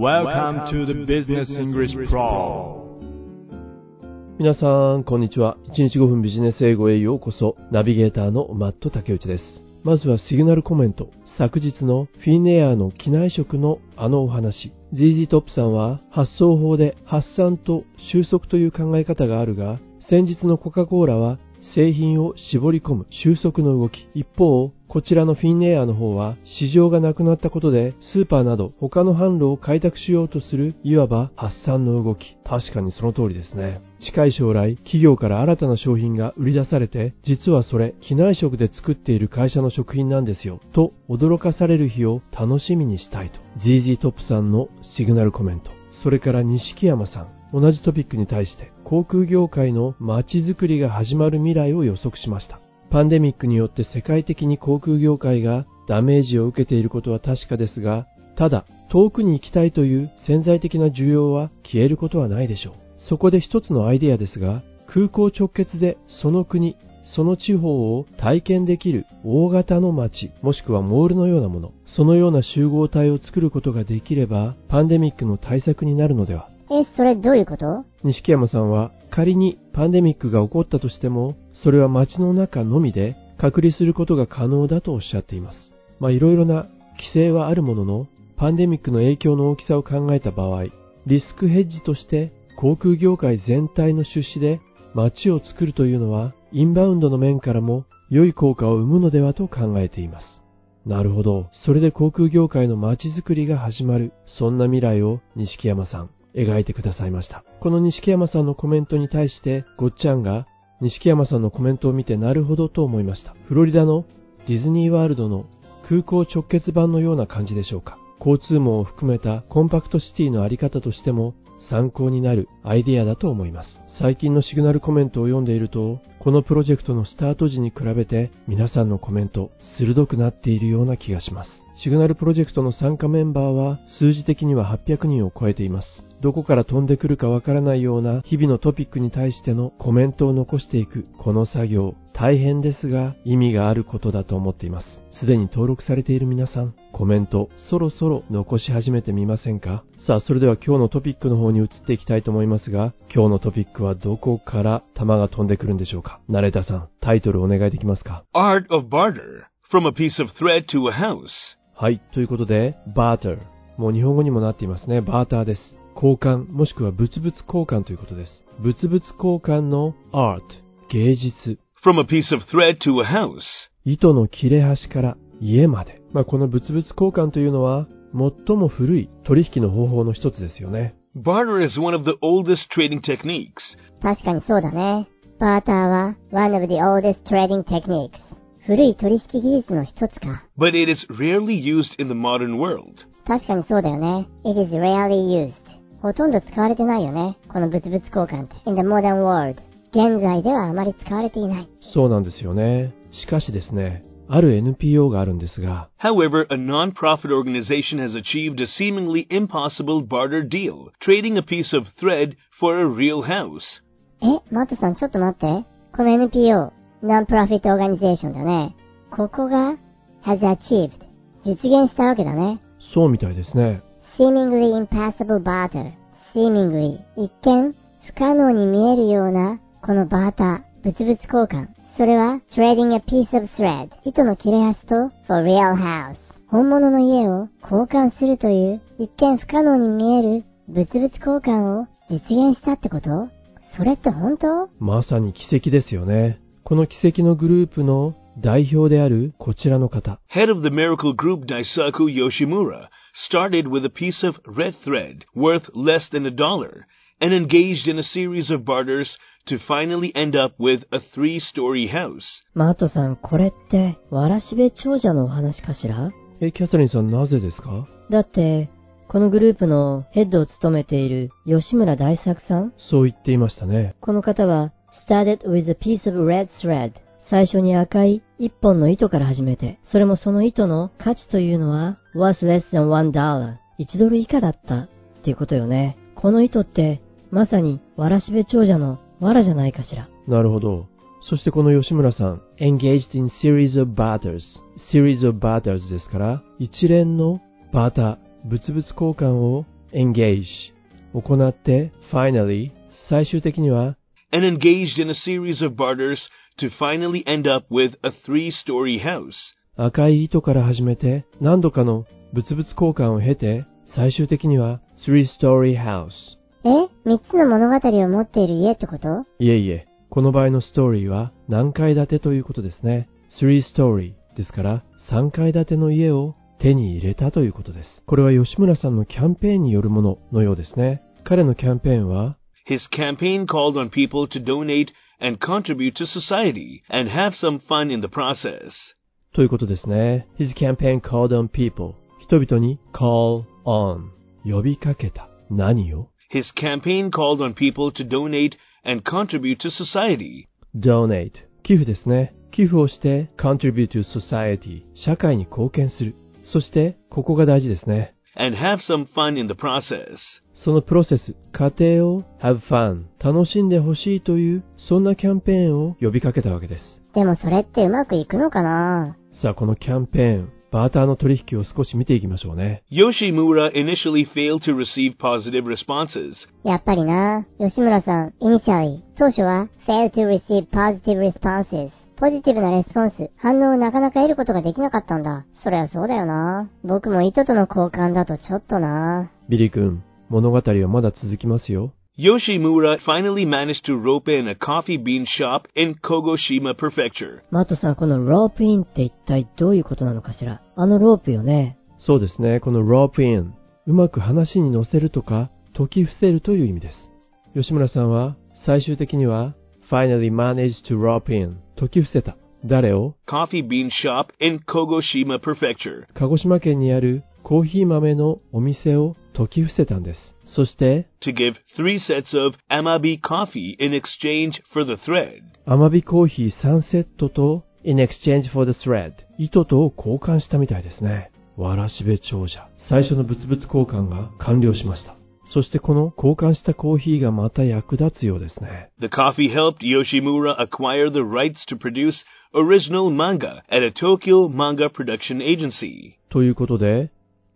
Welcome to the Business English Pro 皆さん、こんにちは。1日5分ビジネス英語へようこそ。ナビゲーターのマット竹内です。まずはシグナルコメント。昨日のフィンエアの機内食のあのお話。ZZ トップさんは発想法で発散と収束という考え方があるが、先日のコカ・コーラは製品を絞り込む収束の動き。一方、こちらのフィンエアの方は市場がなくなったことでスーパーなど他の販路を開拓しようとするいわば発散の動き。確かにその通りですね。近い将来、企業から新たな商品が売り出されて、実はそれ、機内食で作っている会社の食品なんですよ。と驚かされる日を楽しみにしたいと。GG トップさんのシグナルコメント。それから錦山さん。同じトピックに対して航空業界の街づくりが始まる未来を予測しました。パンデミックによって世界的に航空業界がダメージを受けていることは確かですが、ただ遠くに行きたいという潜在的な需要は消えることはないでしょう。そこで一つのアイデアですが、空港直結でその国、その地方を体験できる大型の街、もしくはモールのようなもの、そのような集合体を作ることができれば、パンデミックの対策になるのではえ、それどういうこと？西山さんは仮にパンデミックが起こったとしても、それは街の中のみで隔離することが可能だとおっしゃっています。まあいろいろな規制はあるものの、パンデミックの影響の大きさを考えた場合、リスクヘッジとして航空業界全体の出資で街を作るというのは、インバウンドの面からも良い効果を生むのではと考えています。なるほど。それで航空業界の街づくりが始まる。そんな未来を西木山さん、描いてくださいました。この西山さんのコメントに対して、ごっちゃんが西山さんのコメントを見てなるほどと思いました。フロリダのディズニーワールドの空港直結版のような感じでしょうか。交通網を含めたコンパクトシティのあり方としても参考になるアイデアだと思います。最近のシグナルコメントを読んでいると、このプロジェクトのスタート時に比べて皆さんのコメント鋭くなっているような気がします。シグナルプロジェクトの参加メンバーは数字的には800人を超えています。どこから飛んでくるかわからないような日々のトピックに対してのコメントを残していくこの作業、大変ですが意味があることだと思っています。すでに登録されている皆さん、コメントそろそろ残し始めてみませんか？さあ、それでは今日のトピックの方に移っていきたいと思いますが、今日のトピックはどこから弾が飛んでくるんでしょうか？ナレータさん、タイトルお願いできますか？Art of Barter From a piece of thread to a house はい。ということで、バーター。もう日本語にもなっていますね。バーターです。交換、もしくは物々交換ということです。物々交換の art、芸術。From a piece of thread to a house 糸の切れ端から家まで。まあ、この物々交換というのは、最も古い取引の方法の一つですよね。Barter is one of the oldest trading techniques. 確かにそうだね。バーターは one of the oldest trading techniques. 古い取引技術の一つか。But it is rarely used in the modern world. 確かにそうだよね。It is rarely used. ほとんど使われてないよね。この物々交換って。In the modern world. 現在ではあまり使われていない。そうなんですよね。しかしですね、ある NPO があるんですが、However, a non-profit organization has achieved a seemingly impossible barter deal, trading a piece of thread for a real house. え、マットさんちょっと待って。この NPO、Non-Profit Organization だね。ここが has achieved 実現したわけだね。そうみたいですね。seemingly impossible barter seemingly 一見不可能に見えるようなこのバーター、物々交換。それは trading a piece of thread 糸の切れ端と for real house 本物の家を交換するという一見不可能に見える物々交換を実現したってことそれって本当まさに奇跡ですよね。この奇跡のグループの代表であるこちらの方。Head of the miracle group Daisaku Yoshimura started with a piece of red thread worth less than a dollar and engaged in a series of barters to finally end up with a three-story house. マートさん、これって、わらしべ長者のお話かしら？え、キャサリンさんなぜですか？だって、このグループのヘッドを務めている吉村大作さん？そう言っていましたね。この方は、started with a piece of red thread 最初に赤い一本の糸から始めて、それもその糸の価値というのは was less than one dollar 1ドル以下だった。っていうことよね。この糸って、まさにわらしべ長者の藁じゃないかしら。なるほど。そしてこの吉村さん、engaged in series of barters。series of barters ですから、一連のバーター、物々交換を engage 行って finally 最終的には and engaged in a series of barters to finally end up with a three-story house. 赤い糸から始めて何度かの物々交換を経て最終的には three-story house え三つの物語を持っている家ってこといえいえ、この場合のストーリーは何階建てということですね。three story ですから3階建ての家を手に入れたということです。これは吉村さんのキャンペーンによるもののようですね。彼のキャンペーンは His campaign called on people to donate and contribute to society and have some fun in the process. ということですね。His campaign called on people 人々に call on 呼びかけた。何を His campaign called on people to donate and contribute to society. donate 寄付ですね。寄付をして contribute to society 社会に貢献する。そして、ここが大事ですね。and have some fun in the process. そのプロセス、過程を have fun 楽しんでほしいという、そんなキャンペーンを呼びかけたわけです。でもそれってうまくいくのかなさあ、このキャンペーン、バーターの取引を少し見ていきましょうね。Yoshimura initially failed to receive positive responses. やっぱりな。吉村さん、initially、当初は fail to receive positive responses。ポジティブなレスポンス、反応をなかなか得ることができなかったんだ。そりゃそうだよな。僕も糸との交換だとちょっとな。ビリー君、物語はまだ続きますよ。Yoshimura finally managed to rope in a coffee bean shop in Kagoshima Prefecture. マットさん、この rope in って一体どういうことなのかしらあのロープよね。そうですね、この rope in、うまく話に乗せるとか、解き伏せるという意味です。吉村さんは、最終的には、finally managed to rope in、解き伏せた。誰を Coffee bean shop in Kogoshima Prefecture. 鹿児島県にあるコーヒー豆のお店を解き伏せたんです。そして、to give three sets of Amabi coffee in exchange for the thread. アマビコーヒー3セットと、in exchange for the thread、糸とを交換したみたいですね。わらしべ長者。最初の物々交換が完了しました。そしてこの交換したコーヒーがまた役立つようですね。The coffee helped Yoshimura acquire the rights to produce original manga at a Tokyo manga production agency. ということで、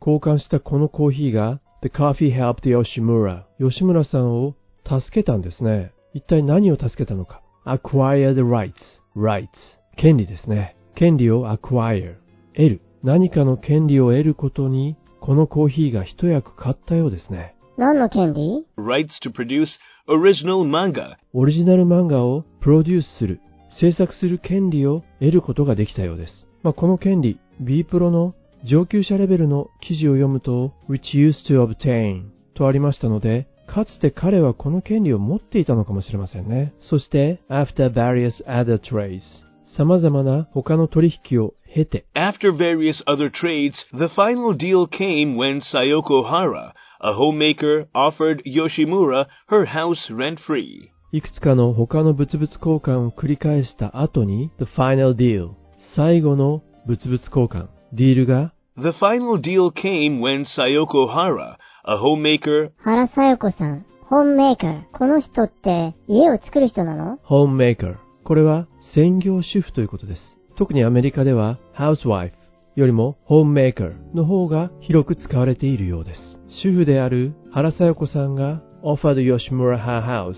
交換したこのコーヒーが、The coffee helped Yoshimura。吉村さんを助けたんですね。一体何を助けたのか？acquire the rights。rights。権利ですね。権利を acquire。得る。何かの権利を得ることに、このコーヒーが一役買ったようですね。何の権利？Rights to produce original manga. オリジナル漫画をプロデュースする、制作する権利を得ることができたようです。まあ、この権利、B プロの上級者レベルの記事を読むと、which used to obtain とありましたので、かつて彼はこの権利を持っていたのかもしれませんね。そして、after various other trades 様々な他の取引を経て、After various other trades, the final deal came when Sayoko Hara, a homemaker, offered Yoshimura her house rent free. いくつかの他の物々交換を繰り返した後に、the final deal 最後の物々交換、ディールが The final deal came when Sayoko Hara, a homemaker, 原さよ子さん、ホームメーカー。この人って家を作る人なの？Homemaker。これは専業主婦ということです。特にアメリカでは housewife よりも homemaker の方が広く使われているようです。主婦である原さよ子さんが offered Yoshimura her house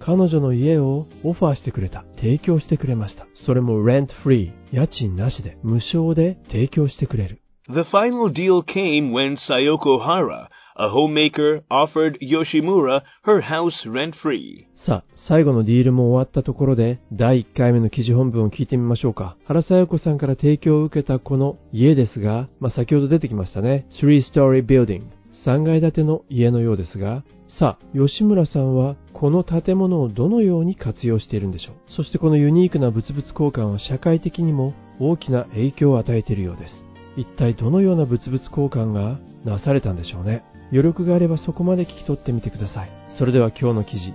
彼女の家をオファーしてくれた。提供してくれました。それも rent free 家賃なしで無償で提供してくれる。The final deal came when Sayoko Hara, a homemaker, offered Yoshimura her house rent free. さあ、最後のディールも終わったところで、第1回目の記事本文を聞いてみましょうか。原さよ子さんから提供を受けたこの家ですが、まあ、先ほど出てきましたね。three-story building。3階建ての家のようですが、さあ、吉村さんはこの建物をどのように活用しているんでしょう。そしてこのユニークな物々交換は社会的にも大きな影響を与えているようです。一体どのような物々交換がなされたんでしょうね。余力があればそこまで聞き取ってみてください。それでは今日の記事、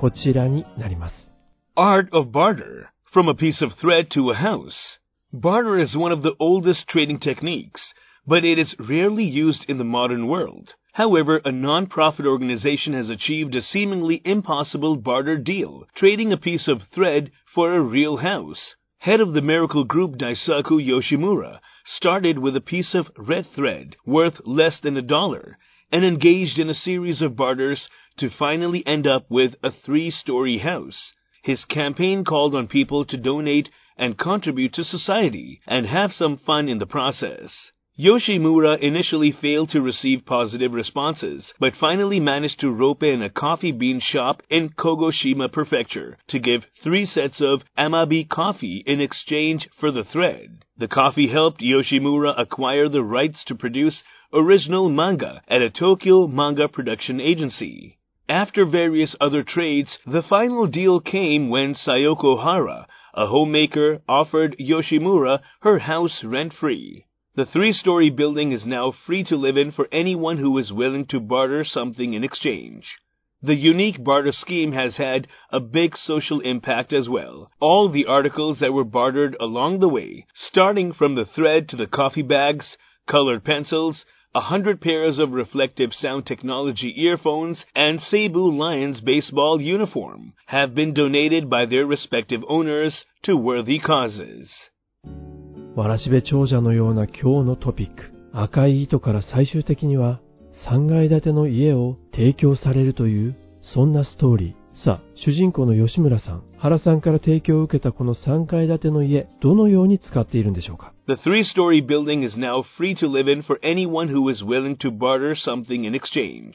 こちらになります。 Art of barter. From a piece of thread to a house. Barter is one of the oldest trading techniques, but it is rarely used in the modern world. However, a non-profit organization has achieved a seemingly impossible barter deal, trading a piece of thread for a real house. Head of the miracle group Daisaku Yoshimura started with a piece of red thread worth less than a dollar and engaged in a series of barters to finally end up with a three-story house. His campaign called on people to donate and contribute to society and have some fun in the process. Yoshimura initially failed to receive positive responses, but finally managed to rope in a coffee bean shop in Kogoshima Prefecture to give three sets of Amabi coffee in exchange for the thread. The coffee helped Yoshimura acquire the rights to produce original manga at a Tokyo manga production agency. After various other trades, the final deal came when Sayoko Hara, a homemaker, offered Yoshimura her house rent-free. The three-story building is now free to live in for anyone who is willing to barter something in exchange. The unique barter scheme has had a big social impact as well. All the articles that were bartered along the way, starting from the thread to the coffee bags, colored pencils, a hundred pairs of reflective sound technology earphones, and Cebu Lions baseball uniform, have been donated by their respective owners to worthy causes. わらしべ長者のような今日のトピック。赤い糸から最終的には3階建ての家を提供されるという、そんなストーリー。さあ、主人公の吉村さん、原さんから提供を受けたこの3階建ての家、どのように使っているんでしょうか？The three-story building is now free to live in for anyone who is willing to barter something in exchange.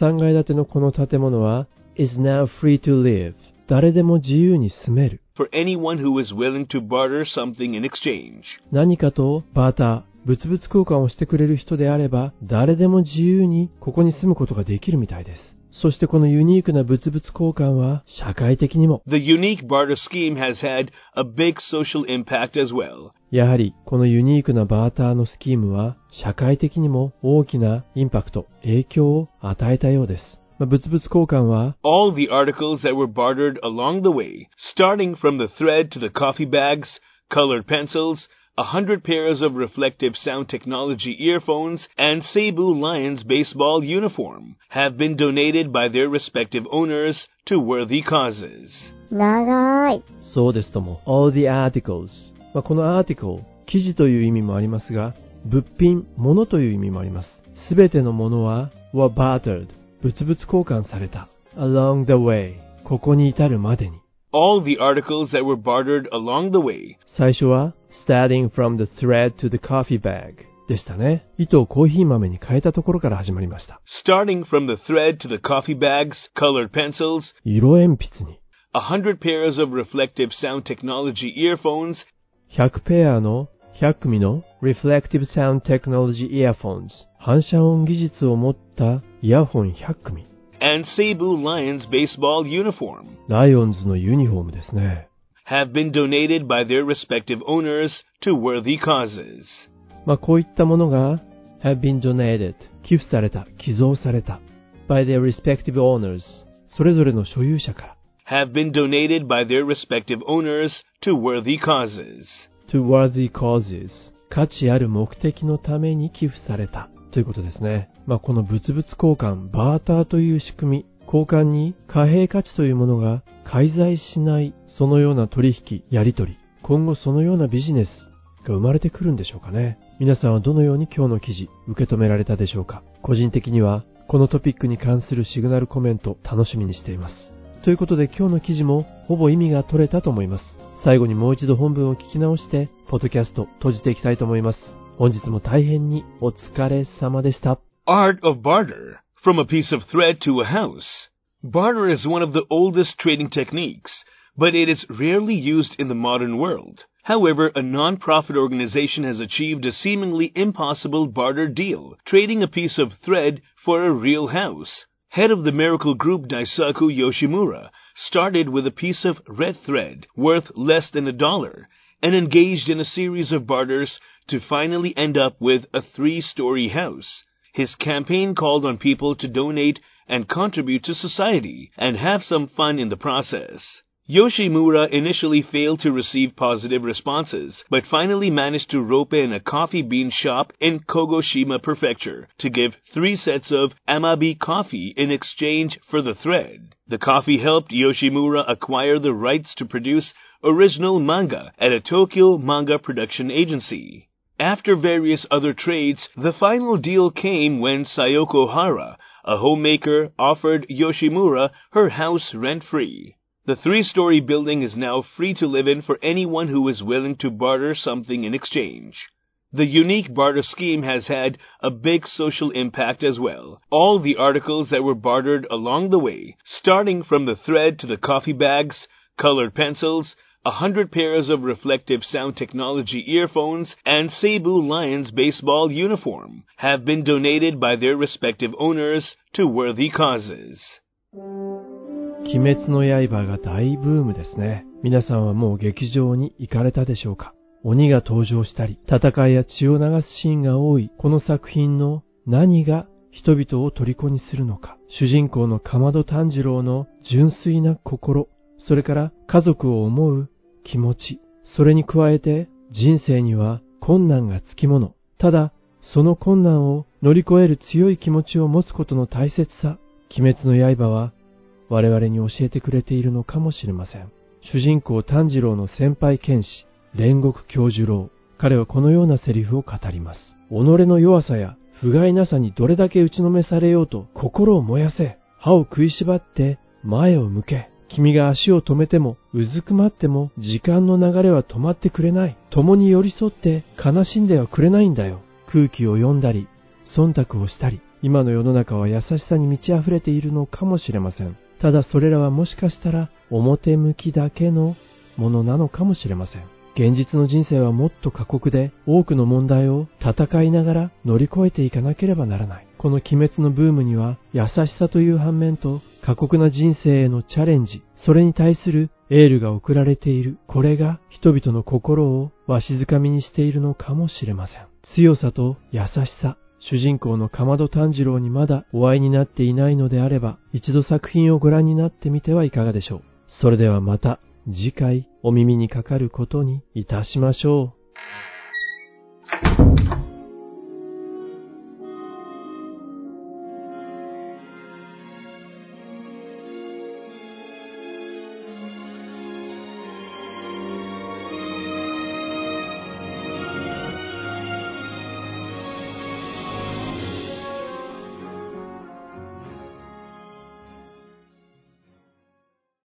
3階建てのこの建物は is now free to live 誰でも自由に住める For anyone who is willing to barter something in exchange. 何かとバーター物々交換をしてくれる人であれば誰でも自由にここに住むことができるみたいですそしてこのユニークな物々交換は社会的にも The unique barter scheme has had a big social impact as well. やはりこのユニークなバーターのスキームは社会的にも大きなインパクト、影響を与えたようです。まあ物々交換は All the articles that were bartered along the way, starting from the thread to the coffee bags, colored pencils, a hundred pairs of reflective sound technology earphones, and Cebu Lions baseball uniform, have been donated by their respective owners to worthy causes. 長い。そうですとも all the articles、まあ、この article 記事という意味もありますが物品、物という意味もありますすべてのものは were bartered 物々交換された along the way ここに至るまでに All the articles that were bartered along the way, 最初は starting from the thread to the coffee bag でしたね糸をコーヒー豆に変えたところから始まりました starting from the thread to the coffee bags, colored pencils, 色鉛筆に a hundred pairs of reflective sound technology earphones, 100ペアの100組の Reflective Sound Technology Earphones 反射音技術を持ったイヤホン100組 and Cebu Lions baseball uniform ライオンズのユニフォームですね have been donated by their respective owners to worthy causes. まあこういったものが have been donated 寄付された寄贈された by their respective owners それぞれの所有者から have been donated by their respective owners to worthy causes. To worthy causes 価値ある目的のために寄付されたということですね。まあ、この物々交換、バーターという仕組み、交換に貨幣価値というものが介在しない、そのような取引、やり取り、今後そのようなビジネスが生まれてくるんでしょうかね。皆さんはどのように今日の記事受け止められたでしょうか個人的にはこのトピックに関するシグナルコメント楽しみにしています。ということで今日の記事もほぼ意味が取れたと思います。最後にもう一度本文を聞き直して、ポッドキャスト閉じていきたいと思います。本日も大変にお疲れ様でした。 Art of barter, from a piece of thread to a house. Barter is one of the oldest trading techniques, but it is rarely used in the modern world. However, a non-profit organization has achieved a seemingly impossible barter deal, trading a piece of thread for a real house. Head of the miracle group Daisaku Yoshimura started with a piece of red thread worth less than a dollar and engaged in a series of barters to finally end up with a three-story house. His campaign called on people to donate and contribute to society and have some fun in the process. Yoshimura initially failed to receive positive responses, but finally managed to rope in a coffee bean shop in Kogoshima Prefecture to give three sets of Amabi coffee in exchange for the thread. The coffee helped Yoshimura acquire the rights to produce original manga at a Tokyo manga production agency. After various other trades, the final deal came when Sayoko Hara, a homemaker, offered Yoshimura her house rent-free. The three-story building is now free to live in for anyone who is willing to barter something in exchange. The unique barter scheme has had a big social impact as well. All the articles that were bartered along the way, starting from the thread to the coffee bags, colored pencils, a hundred pairs of reflective sound technology earphones, and Cebu Lions baseball uniform, have been donated by their respective owners to worthy causes. 鬼滅の刃が大ブームですね。皆さんはもう劇場に行かれたでしょうか？鬼が登場したり、戦いや血を流すシーンが多いこの作品の何が人々を虜にするのか？主人公のかまど炭治郎の純粋な心、それから家族を思う気持ち、それに加えて人生には困難がつきもの。ただ、その困難を乗り越える強い気持ちを持つことの大切さ、鬼滅の刃は我々に教えてくれているのかもしれません。主人公炭治郎の先輩剣士、煉獄教授郎。彼はこのようなセリフを語ります。己の弱さや不甲斐なさにどれだけ打ちのめされようと心を燃やせ。歯を食いしばって前を向け。君が足を止めても、うずくまっても、時間の流れは止まってくれない。共に寄り添って悲しんではくれないんだよ。空気を読んだり、忖度をしたり、今の世の中は優しさに満ち溢れているのかもしれません。ただそれらはもしかしたら表向きだけのものなのかもしれません。現実の人生はもっと過酷で多くの問題を戦いながら乗り越えていかなければならない。この鬼滅のブームには優しさという反面と過酷な人生へのチャレンジ、それに対するエールが送られている。これが人々の心をわしづかみにしているのかもしれません。強さと優しさ、主人公のかまど炭治郎にまだお会いになっていないのであれば、一度作品をご覧になってみてはいかがでしょう。それではまた次回お耳にかかることにいたしましょう。